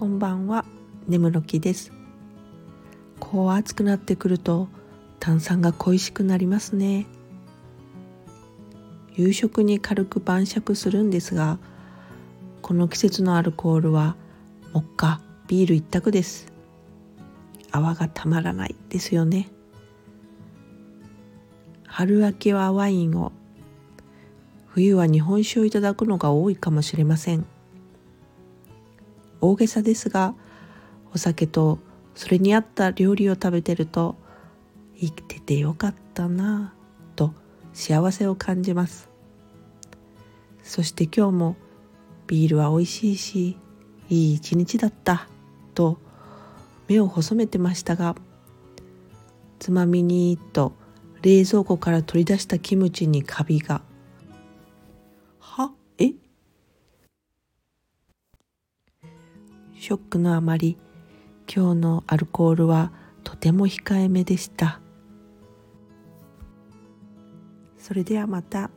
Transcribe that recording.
こんばんは。眠ろきです。こう暑くなってくると炭酸が恋しくなりますね。夕食に軽く晩酌するんですがこの季節のアルコールはモッカビール一択です。泡がたまらないですよね。春秋はワインを冬は日本酒をいただくのが多いかもしれません。大げさですがお酒とそれに合った料理を食べてると生きててよかったなぁと幸せを感じます。そして今日もビールは美味しいしいい一日だったと目を細めてましたがつまみにと冷蔵庫から取り出したキムチにカビがショックのあまり今日のアルコールはとても控えめでしたそれではまた。